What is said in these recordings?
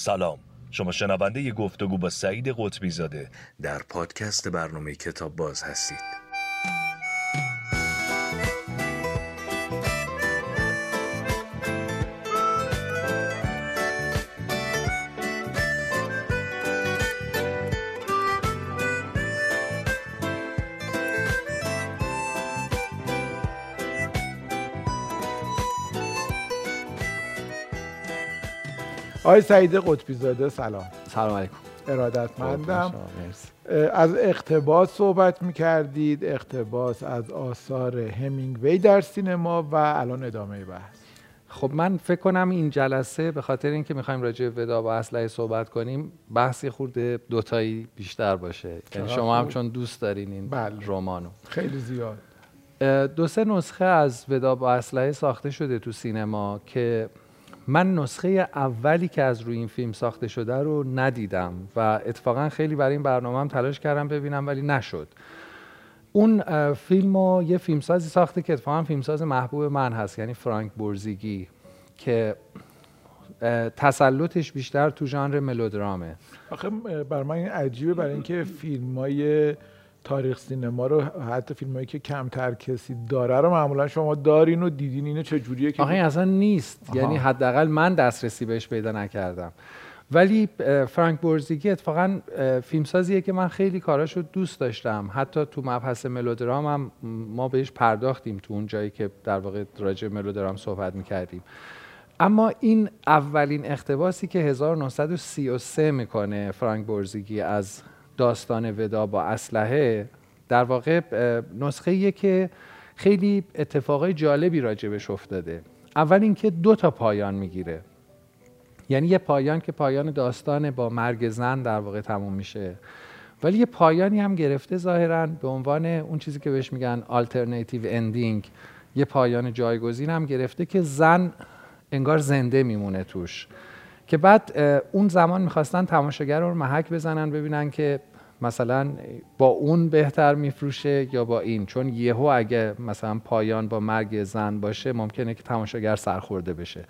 سلام. شما شنونده ی گفتگو با سعید قطبی زاده. در پادکست برنامه کتاب باز هستید. آقای سعید قطبی زاده سلام. سلام علیکم. ارادتمندم. از اقتباس صحبت می‌کردید اقتباس از آثار همینگوی در سینما و الان ادامه بحث. خب من فکر کنم این جلسه به خاطر اینکه می‌خوایم راجع به ودا با اسلحه صحبت کنیم بحثی خورده دوتایی بیشتر باشه. یعنی شما هم چون دوست دارین این بله. رمانو. خیلی زیاد. دو سه نسخه از ودا با اسلحه ساخته شده تو سینما که من نسخه اولی که از روی این فیلم ساخته شده رو ندیدم و اتفاقا خیلی برای این برنامه هم تلاش کردم ببینم ولی نشد. اون فیلم رو یه فیلمسازی ساخته که اتفاقا فیلمساز محبوب من هست یعنی فرانک بورزیگی که تسلطش بیشتر تو ژانر ملودرامه. آخه بر من عجیبه برای اینکه فیلم های تاریخ سینما رو حتی فیلمایی که کمتر کسی داره رو معمولا شما دارین و دیدین اینو چه جوریه که آخه اصلا نیست. آها. یعنی حداقل من دسترسی بهش پیدا نکردم. ولی فرانک بورزیگی اتفاقا فیلمسازیه که من خیلی کاراشو دوست داشتم. حتی تو مبحث ملودرام هم ما بهش پرداختیم تو اون جایی که در واقع راجع ملودرام صحبت می‌کردیم. اما این اولین اقتباسی که 1933 می‌کنه فرانک بورزیگی از داستان ودا با اسلحه در واقع نسخه که خیلی اتفاقای جالبی راجبش افتاده. اول اینکه دو تا پایان می‌گیره. یعنی یه پایان که پایان داستان با مرگ زن در واقع تموم میشه. ولی یه پایانی هم گرفته ظاهرا به عنوان اون چیزی که بهش میگن alternative ending. یه پایان جایگزین هم گرفته که زن انگار زنده میمونه توش. که بعد اون زمان می‌خواستن تماشاگر رو محک بزنن ببینن که مثلا با اون بهتر میفروشه یا با این؟ چون یهو اگه مثلا پایان با مرگ زن باشه ممکنه که تماشاگر سرخورده بشه.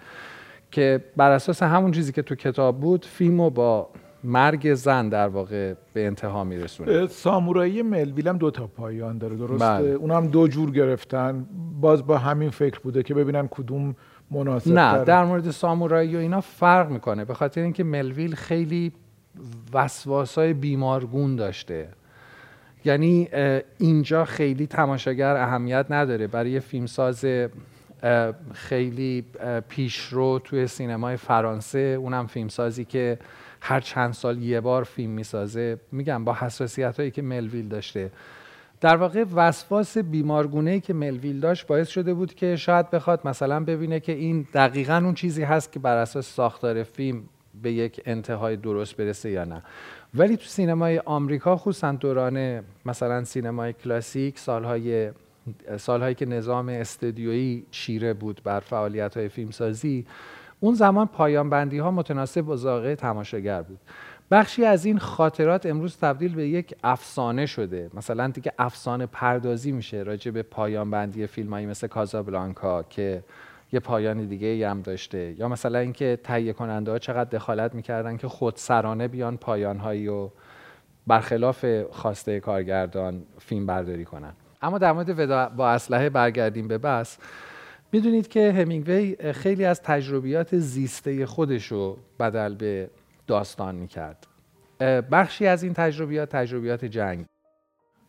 که بر اساس همون چیزی که تو کتاب بود فیلمو با مرگ زن در واقع به انتها میرسونه. سامورایی ملویل هم دو تا پایان داره درسته؟ بله. اون هم دو جور گرفتن. باز با همین فکر بوده که ببینن کدوم مناسب نه در مورد سامورایی و اینا فرق می‌کنه. به خاطر اینکه ملویل خیلی وسواسای بیمارگون داشته. یعنی اینجا خیلی تماشاگر اهمیت نداره. برای فیلمساز خیلی پیشرو توی سینمای فرانسه اونم فیلمسازی که هر چند سال یه بار فیلم می‌سازه. میگم با حساسیت هایی که ملویل داشته. در واقع وسواس بیمارگونه که ملویل داشت باعث شده بود که شاید بخواد مثلا ببینه که این دقیقا اون چیزی هست که بر اساس ساختار فیلم به یک انتهای درست برسه یا نه. ولی تو سینمای آمریکا خصوصا دوران مثلا سینمای کلاسیک سالهای سالهایی که نظام استدیویی چیره بود بر فعالیت های فیلمسازی اون زمان پایان بندی ها متناسب با ذائقه تماشاگر بود. بخشی از این خاطرات امروز تبدیل به یک افسانه شده. مثلا دیگه افسانه پردازی میشه راجع به پایان بندی فیلمایی مثل کازابلانکا که یه پایان دیگه ای هم داشته. یا مثلا اینکه تهیه کننده ها چقدر دخالت می‌کردن که خودسرانه بیان پایان هایی و برخلاف خواسته کارگردان فیلم برداری کنن. اما در مورد ودا با اسلحه برگردیم به بس می‌دونید که همینگوی خیلی از تجربیات زیسته خودش رو بدل به داستان می‌کرد. بخشی از این تجربیات تجربیات جنگ.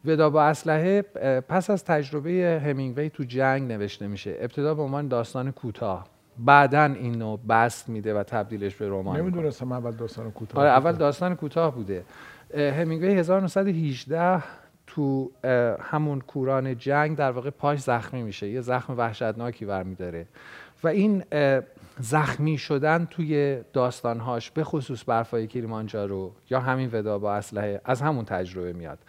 ودا با اسلحه پس از تجربه همینگوی تو جنگ نوشته میشه. ابتدا به عنوان داستان کوتاه. بعدا اینو بست میده و تبدیلش به رمان نمی‌دونستم اول داستان کوتاه آره اول داستان کوتاه بوده. همینگوی 1918 تو همون کوران جنگ در واقع پاش زخمی میشه. یه زخم وحشتناکی برمیداره. و این زخمی شدن توی داستانهاش به خصوص برفای کلیمانجارو یا همین ودا با اسلحه از همون تجربه میاد.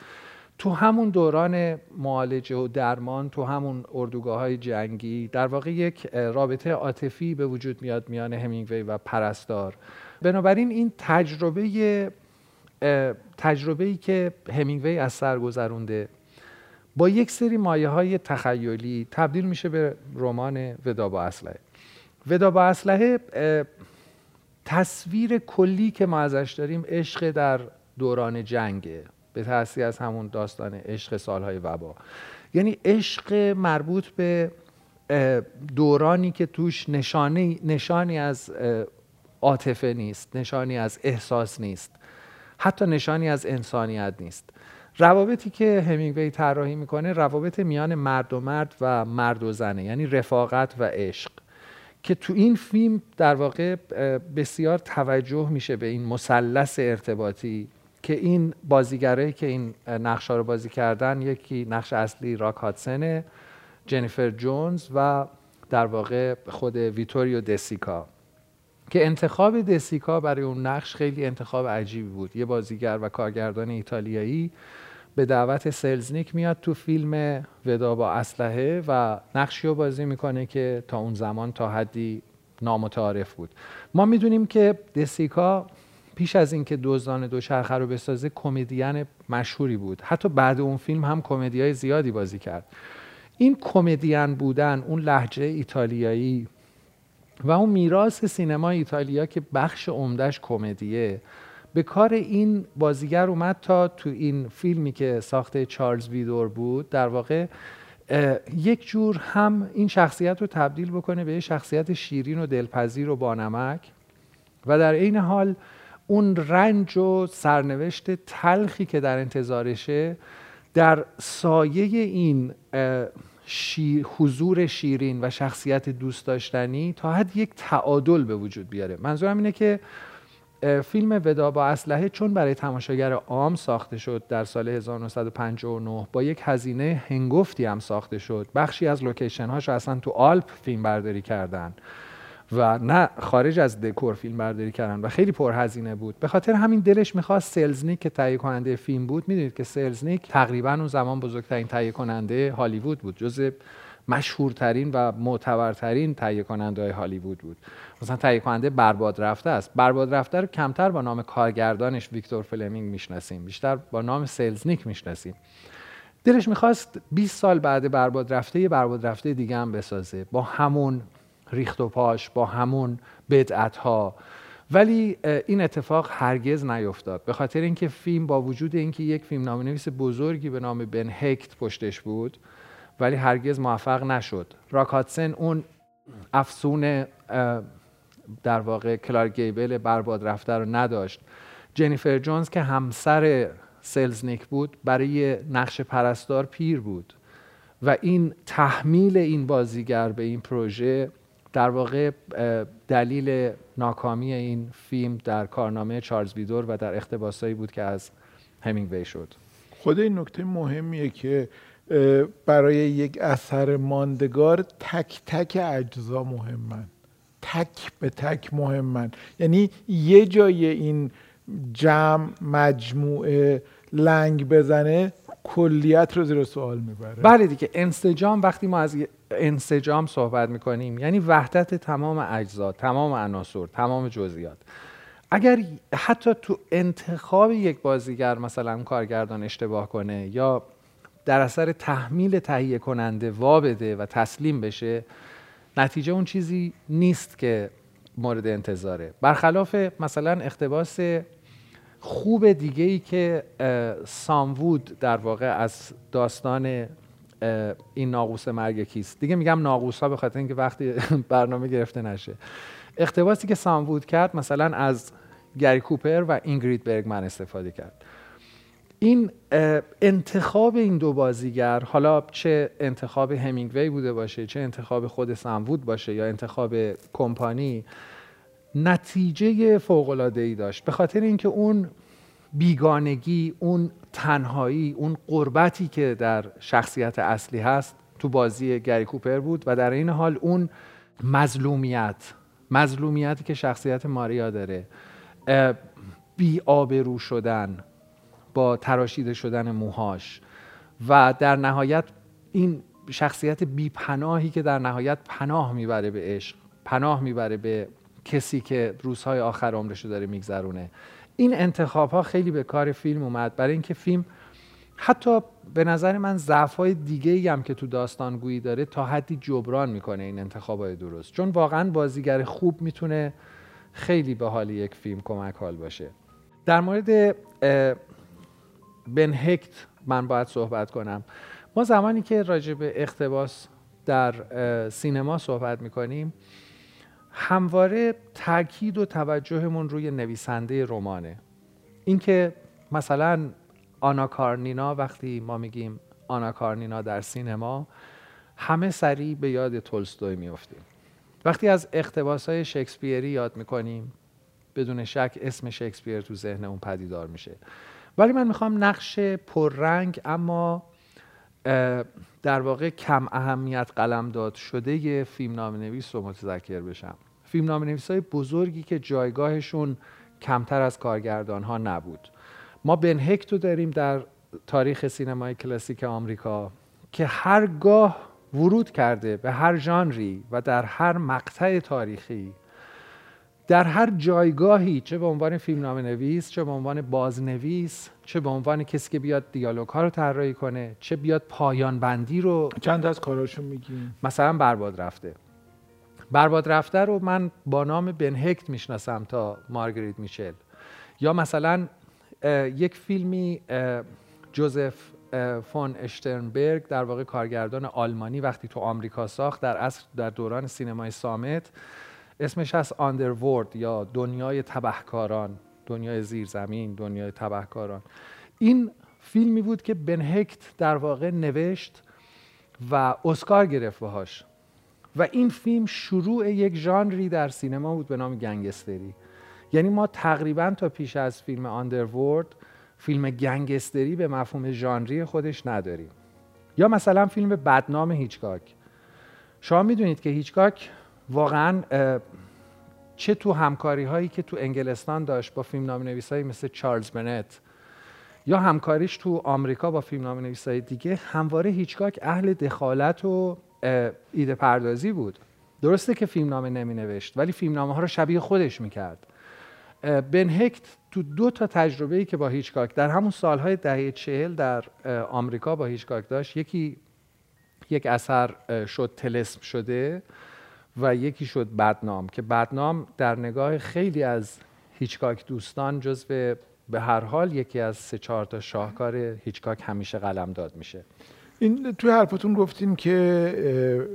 تو همون دوران معالجه و درمان تو همون اردوگاه های جنگی در واقع یک رابطه عاطفی به وجود میاد میان همینگوی و پرستار. بنابراین این تجربه تجربه ای که همینگوی از سر گذرونده با یک سری مایه های تخیلی تبدیل میشه به رمان ودا با اسلحه. ودا با اسلحه تصویر کلی که ما ازش داریم عشق در دوران جنگه. به تاثیر از همون داستان عشق سالهای وبا. یعنی عشق مربوط به دورانی که توش نشانی, نشانی از عاطفه نیست نشانی از احساس نیست حتی نشانی از انسانیت نیست. روابطی که همینگوی طراحی می‌کنه روابط میان مرد و مرد و مرد و زنه یعنی رفاقت و عشق که تو این فیلم در واقع بسیار توجه میشه به این مثلث ارتباطی که این بازیگرایی که این نقشا رو بازی کردن یکی نقش اصلی راک هاتسنه جنیفر جونز و در واقع خود ویتوریو دسیکا. که انتخاب دسیکا برای اون نقش خیلی انتخاب عجیبی بود. یه بازیگر و کارگردان ایتالیایی به دعوت سلزنیک میاد تو فیلم ودا با اسلحه و نقشی رو بازی می‌کنه که تا اون زمان تا حدی نامتعارف بود. ما می‌دونیم که دسیکا پیش از اینکه دزدان دوچرخه رو بسازه کمدین مشهوری بود. حتی بعد اون فیلم هم کمدیای زیادی بازی کرد. این کمدین بودن اون لحجه ایتالیایی و اون میراث سینما ایتالیا که بخش عمدهش کمدیه به کار این بازیگر اومد تا تو این فیلمی که ساخته چارلز ویدور بود در واقع یک جور هم این شخصیت رو تبدیل بکنه به شخصیت شیرین و دلپذیر و بانمک. و در این حال اون رنج و سرنوشت تلخی که در انتظارشه در سایه این حضور شیرین و شخصیت دوست داشتنی تا حد یک تعادل به وجود بیاره. منظورم اینه که فیلم ودا با اسلحه چون برای تماشاگر عام ساخته شد در سال 1959 با یک هزینه هنگفتی هم ساخته شد. بخشی از لوکیشن هاش اصلا تو آلپ فیلم برداری کردن. و نه خارج از دکور فیلم برداری کردن و خیلی پرهزینه بود. به خاطر همین دلش می‌خواست سلزنیک که تهیه کننده فیلم بود می‌دونید که سلزنیک تقریبا اون زمان بزرگترین تهیه کننده هالیوود بود جز مشهورترین و معتبرترین تهیه کننده های هالیوود بود. مثلا تهیه کننده برباد رفته است. برباد رفته رو کمتر با نام کارگردانش ویکتور فلمینگ می‌شناسیم بیشتر با نام سلزنیک می‌شناسیم. دلش می‌خواست 20 سال بعد برباد رفته یه برباد رفته دیگه هم بسازه. با همون ریخت و پاش با همون بدعت ها ولی این اتفاق هرگز نیفتاد. به خاطر اینکه فیلم با وجود اینکه یک فیلم نام نویس بزرگی به نام بن هکت پشتش بود ولی هرگز موفق نشد. راکاتسن اون افسون در واقع کلار گیبل برباد رفته رو نداشت. جنیفر جونز که همسر سلزنیک بود برای نقش پرستار پیر بود. و این تحمیل این بازیگر به این پروژه در واقع دلیل ناکامی این فیلم در کارنامه چارلز بیدور و در اختباسایی بود که از همینگوی شد. خود این نکته مهمیه که برای یک اثر ماندگار تک تک اجزا مهمن. تک به تک مهمن. یعنی یه جای این جمع مجموعه لنگ بزنه کلیت رو زیر سوال می‌بره. بله دیگه انسجام وقتی ما از انسجام صحبت می‌کنیم. یعنی وحدت تمام اجزا تمام عناصر تمام جزئیات. اگر حتی تو انتخاب یک بازیگر مثلا کارگردان اشتباه کنه یا در اثر تحمیل تهیه کننده وا بده و تسلیم بشه نتیجه اون چیزی نیست که مورد انتظاره. برخلاف مثلا اقتباس خوب دیگه ای که ساموود در واقع از داستان این ناقوس مرگ کیست؟ دیگه میگم ناقوس ها به خاطر اینکه وقتی برنامه گرفته نشه. اقتباسی که ساموود کرد مثلا از گری کوپر و اینگرید برگمن استفاده کرد. این انتخاب این دو بازیگر حالا چه انتخاب همینگوی بوده باشه چه انتخاب خود سموود باشه یا انتخاب کمپانی نتیجه فوق ای داشت. به خاطر اینکه اون بیگانگی اون تنهایی اون قربتی که در شخصیت اصلی هست تو بازی گری کوپر بود و در این حال اون مظلومیت مظلومیتی که شخصیت ماریا داره بی آبرو شدن با تراشیده شدن موهاش و در نهایت این شخصیت بی پناهی که در نهایت پناه می‌بره به عشق پناه می‌بره به کسی که روزهای آخر عمرشو داره میگذرونه. این انتخاب ها خیلی به کار فیلم اومد. برای اینکه فیلم حتی به نظر من ضعف های دیگه ای هم که تو داستانگویی داره تا حدی جبران می‌کنه این انتخاب های درست. چون واقعا بازیگر خوب می‌تونه خیلی به حال یک فیلم کمک حال باشه. در مورد بن هکت من باید صحبت کنم. ما زمانی که راجع به اقتباس در سینما صحبت می‌کنیم همواره تاکید و توجهمون روی نویسنده رمانه. اینکه مثلا آنا کارنینا وقتی ما میگیم آنا کارنینا در سینما همه سریع به یاد تولستوی میفتیم وقتی از اقتباس های شکسپیری یاد می‌کنیم بدون شک اسم شکسپیر تو ذهن اون پدیدار میشه. ولی من می‌خوام نقش پررنگ اما در واقع کم اهمیت قلمداد شده فیلم نام نویس رو متذکر بشم. فیلم نام نویس های بزرگی که جایگاهشون کمتر از کارگردان ها نبود. ما بن هکتو داریم در تاریخ سینمای کلاسیک آمریکا که هرگاه ورود کرده به هر ژانری و در هر مقطع تاریخی در هر جایگاهی چه به عنوان فیلمنامه نویس چه به عنوان بازنویس چه به عنوان کسی که بیاد دیالوگ ها رو طراحی کنه چه بیاد پایان بندی رو چند از کاراشو میگیم؟ مثلا برباد رفته. برباد رفته رو من با نام بن هکت می‌شناسم تا مارگریت میشل. یا مثلا یک فیلمی جوزف فون اشترنبرگ در واقع کارگردان آلمانی وقتی تو آمریکا ساخت در اصل در دوران سینمای سامت اسمش هست آندرورد یا دنیای تبهکاران دنیای زیرزمین دنیای تبهکاران. این فیلمی بود که بنهکت در واقع نوشت و اسکار گرفت باهاش. و این فیلم شروع یک ژانری در سینما بود به نام گنگستری. یعنی ما تقریبا تا پیش از فیلم آندرورد فیلم گنگستری به مفهوم ژانری خودش نداریم. یا مثلا فیلم بدنام هیچکاک. شما می‌دونید که هیچکاک واقعا چه تو همکاری هایی که تو انگلستان داشت با فیلم نام نویسایی مثل چارلز بنت یا همکاریش تو آمریکا با فیلم نام نویسای دیگه همواره هیچکاک اهل دخالت و ایده پردازی بود. درسته که فیلم نامه نمی نوشت ولی فیلم نامه ها رو شبیه خودش می‌کرد. بن هکت تو دو تا تجربه ای که با هیچکاک در همون سالهای دهه چهل در آمریکا با هیچکاک داشت یکی یک اثر شد تلسم شده. و یکی شد بدنام که بدنام در نگاه خیلی از هیچکاک دوستان جزو به هر حال یکی از سه چهار تا شاهکار هیچکاک همیشه قلم داد میشه. این توی حرفتون گفتیم که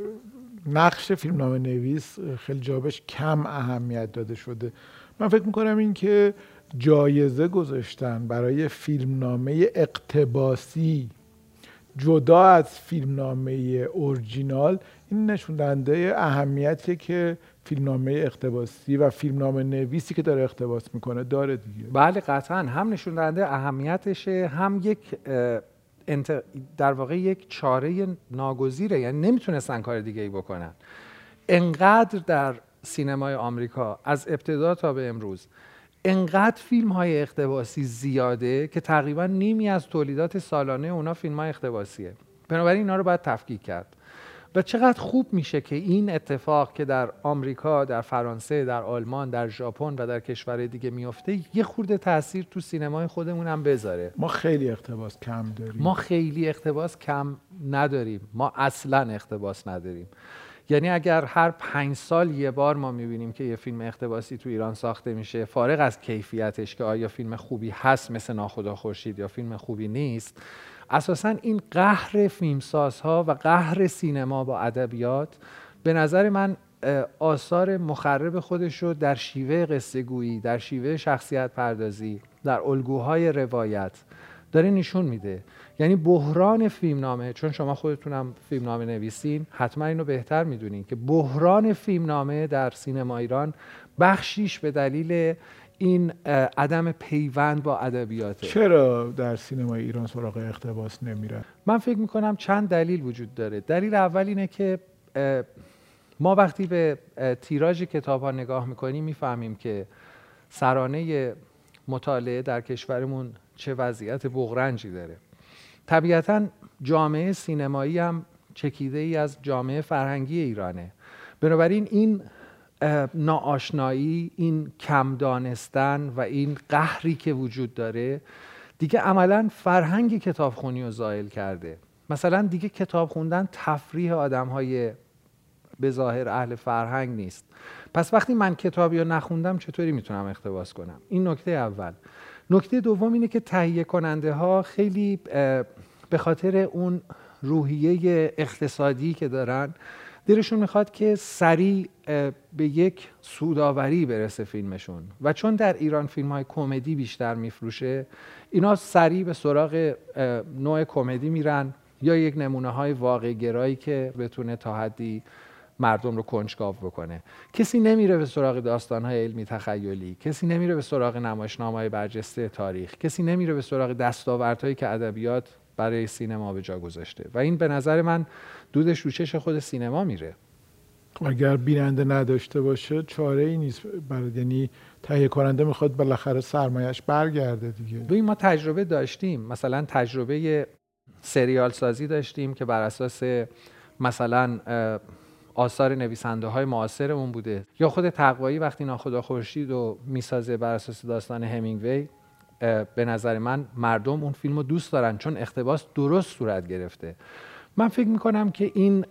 نقش فیلمنامه نویس خیلی جابش کم اهمیت داده شده. من فکر می‌کنم این که جایزه گذاشتن برای فیلمنامه اقتباسی جدا از فیلمنامه اورجینال این نشون دهنده اهمیتی که فیلمنامه اقتباسی و فیلمنامه نویسی که داره اقتباس می‌کنه داره دیگه. بله قطعا. هم نشون دهنده اهمیتشه هم یک در واقع یک چاره ناگزیره. یعنی نمی‌تونستن کار دیگه ای بکنن. انقدر در سینمای آمریکا از ابتدا تا به امروز انقدر فیلم های اقتباسی زیاده که تقریبا نیمی از تولیدات سالانه اونا فیلم های اقتباسیه. بنابراین اینا رو باید تفکیک کرد. و چقدر خوب میشه که این اتفاق که در آمریکا، در فرانسه، در آلمان، در ژاپن و در کشورهای دیگه میفته یه خورده تاثیر تو سینمای خودمون هم بذاره. ما خیلی اقتباس کم داریم. ما خیلی اقتباس کم نداریم. ما اصلا اقتباس نداریم. یعنی اگر هر پنج سال یه بار ما می‌بینیم که یه فیلم اقتباسی تو ایران ساخته میشه فارغ از کیفیتش که آیا فیلم خوبی هست مثل ناخدا خورشید یا فیلم خوبی نیست اساسا این قهر فیلمسازها و قهر سینما با ادبیات به نظر من آثار مخرب خودش رو در شیوه قصه گویی در شیوه شخصیت پردازی در الگوهای روایت داره نشون میده. یعنی بحران فیلمنامه چون شما خودتونم فیلمنامه نویسین حتما اینو بهتر می‌دونین که بحران فیلمنامه در سینما ایران بخشیش به دلیل این عدم پیوند با ادبیات چرا در سینمای ایران سراغ اقتباس نمیره من فکر می‌کنم چند دلیل وجود داره. دلیل اول اینه که ما وقتی به تیراژ کتاب ها نگاه می‌کنیم می‌فهمیم که سرانه مطالعه در کشورمون چه وضعیت بغرنجی داره. طبیعتا جامعه سینمایی هم چکیده ای از جامعه فرهنگی ایرانه. بنابراین این ناآشنایی این کم دانستن و این قهری که وجود داره دیگه عملا فرهنگ کتابخونی رو زائل کرده. مثلا دیگه کتاب خوندن تفریح آدم های به ظاهر اهل فرهنگ نیست. پس وقتی من کتابی رو نخوندم چطوری می‌تونم اقتباس کنم؟ این نکته اول. نکته دوم اینه که تهیه کننده ها خیلی به خاطر اون روحیه اقتصادی که دارن دلشون می‌خواد که سریع به یک سوداوری برسه فیلمشون. و چون در ایران فیلم های کمدی بیشتر میفروشه اینا سریع به سراغ نوع کمدی میرن یا یک نمونه های واقع گرایی که بتونه تا حدی مردم رو کنجکاو بکنه. کسی نمیره به سراغ داستان های علمی تخیلی کسی نمیره به سراغ نمایشنامه های برجسته تاریخ کسی نمیره به سراغ دستاوردهایی که ادبیات برای سینما به جا گذاشته. و این به نظر من دودش رو چش خود سینما میره. اگر بیننده نداشته باشه چاره ای نیست برای یعنی تهیه کننده می‌خواد بالاخره سرمایش برگرده دیگه. ببین ما تجربه داشتیم. مثلا تجربه سریال سازی داشتیم که بر اساس مثلا آثار نویسنده های معاصرمون بوده. یا خود تقوایی وقتی ناخدا خورشید و می‌سازه بر اساس داستان همینگوی به نظر من مردم اون فیلم رو دوست دارن چون اقتباس درست صورت گرفته. من فکر می‌کنم که این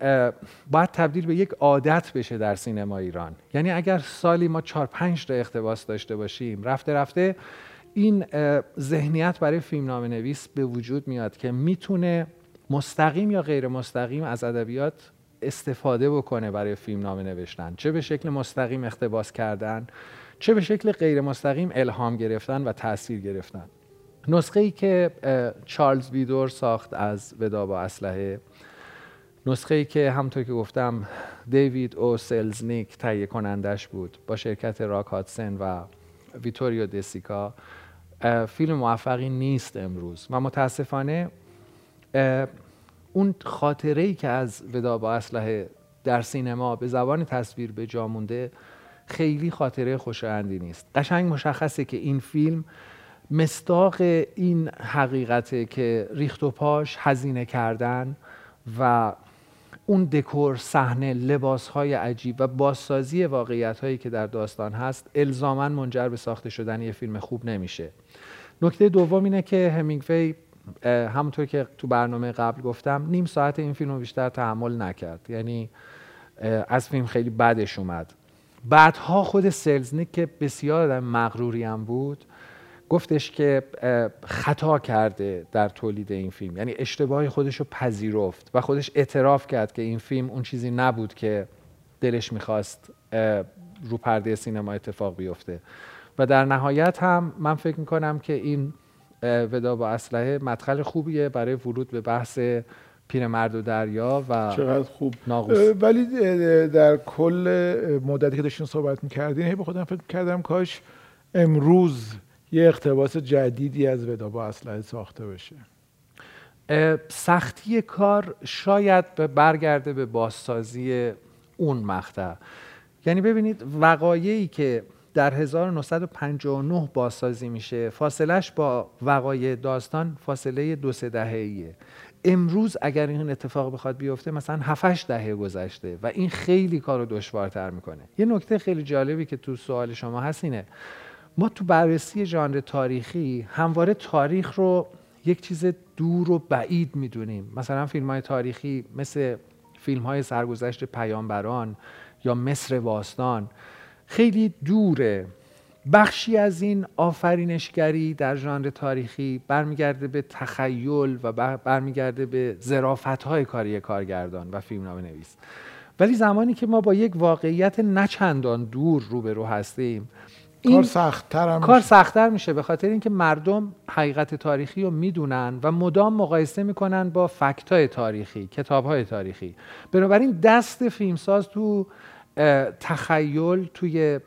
باید تبدیل به یک عادت بشه در سینما ایران. یعنی اگر سالی ما چهار پنج تا اقتباس داشته باشیم رفته رفته این ذهنیت برای فیلمنامه نویس به وجود میاد که می‌تونه مستقیم یا غیر مستقیم از ادبیات استفاده بکنه برای فیلمنامه نوشتن چه به شکل مستقیم اقتباس کردن چه به شکل غیر مستقیم الهام گرفتن و تاثیر گرفتن. نسخه ای که چارلز ویدور ساخت از ودا با اسلحه. نسخه ای که همطور که گفتم دیوید او سلزنیک تهیه کنندش بود با شرکت راک هاتسن و ویتوریو دسیکا فیلم موفقی نیست امروز. و متاسفانه اون خاطره ای که از ودا با اسلحه در سینما به زبان تصویر به جا مونده خیلی خاطره خوشایندی نیست. قشنگ مشخصه که این فیلم مستاق این حقیقته که ریخت و پاش هزینه کردن و اون دکور صحنه لباس های عجیب و بازسازی واقعیت هایی که در داستان هست الزاما منجر به ساخته شدن یه فیلم خوب نمیشه. نکته دوم اینه که همینگوی همونطور که تو برنامه قبل گفتم نیم ساعت این فیلم رو بیشتر تحمل نکرد. یعنی از فیلم خیلی بدش اومد. بعدها خود سلزنیک که بسیار مغروری هم بود گفتش که خطا کرده در تولید این فیلم. یعنی اشتباه خودش رو پذیرفت و خودش اعتراف کرد که این فیلم اون چیزی نبود که دلش می‌خواست رو پرده سینما اتفاق بیفته. و در نهایت هم من فکر می‌کنم که این ودا با اسلحه مدخل خوبیه برای ورود به بحث پیرمرد و دریا و چقدر خوب. ناقوس. ولی در کل مدتی که داشتین صحبت می‌کردین هی به خودم فکر کردم کاش امروز یه اقتباس جدیدی از ودا با اسلحه ساخته بشه. سختی کار شاید به برگرده به بازسازی اون مقطع. یعنی ببینید وقایعی که در 1959 بازسازی میشه فاصلش با وقایع داستان فاصله دو سه دهه امروز اگر این اتفاق بخواد بیفته مثلا 7 دهه گذشته و این خیلی کار رو دشوارتر می‌کنه. یه نکته خیلی جالبی که تو سوال شما هست اینه. ما تو بررسی ژانر تاریخی همواره تاریخ رو یک چیز دور و بعید می‌دونیم. مثلا فیلم های تاریخی مثل فیلم های سرگذشت پیامبران یا مصر باستان خیلی دوره. بخشی از این آفرینشگری در ژانر تاریخی برمیگرده به تخیل و برمیگرده به ظرافت های کاری کارگردان و فیلمنامه نویس ولی زمانی که ما با یک واقعیت نچندان دور روبرو هستیم این کار سختتر کار سختتر میشه به خاطر اینکه مردم حقیقت تاریخی رو می‌دونن و مدام مقایسه می‌کنن با فکت تاریخی کتاب تاریخی. بنابراین دست فیلمساز تو تخیل توی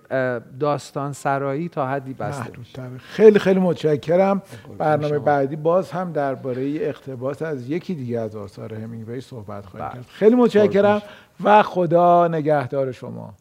داستان سرایی تا حدی بسته خیلی خیلی متشکرم. برنامه بعدی باز هم درباره اقتباس از یکی دیگه از آثار همینگوی صحبت خواهیم کرد. خیلی متشکرم و خدا نگهدار شما.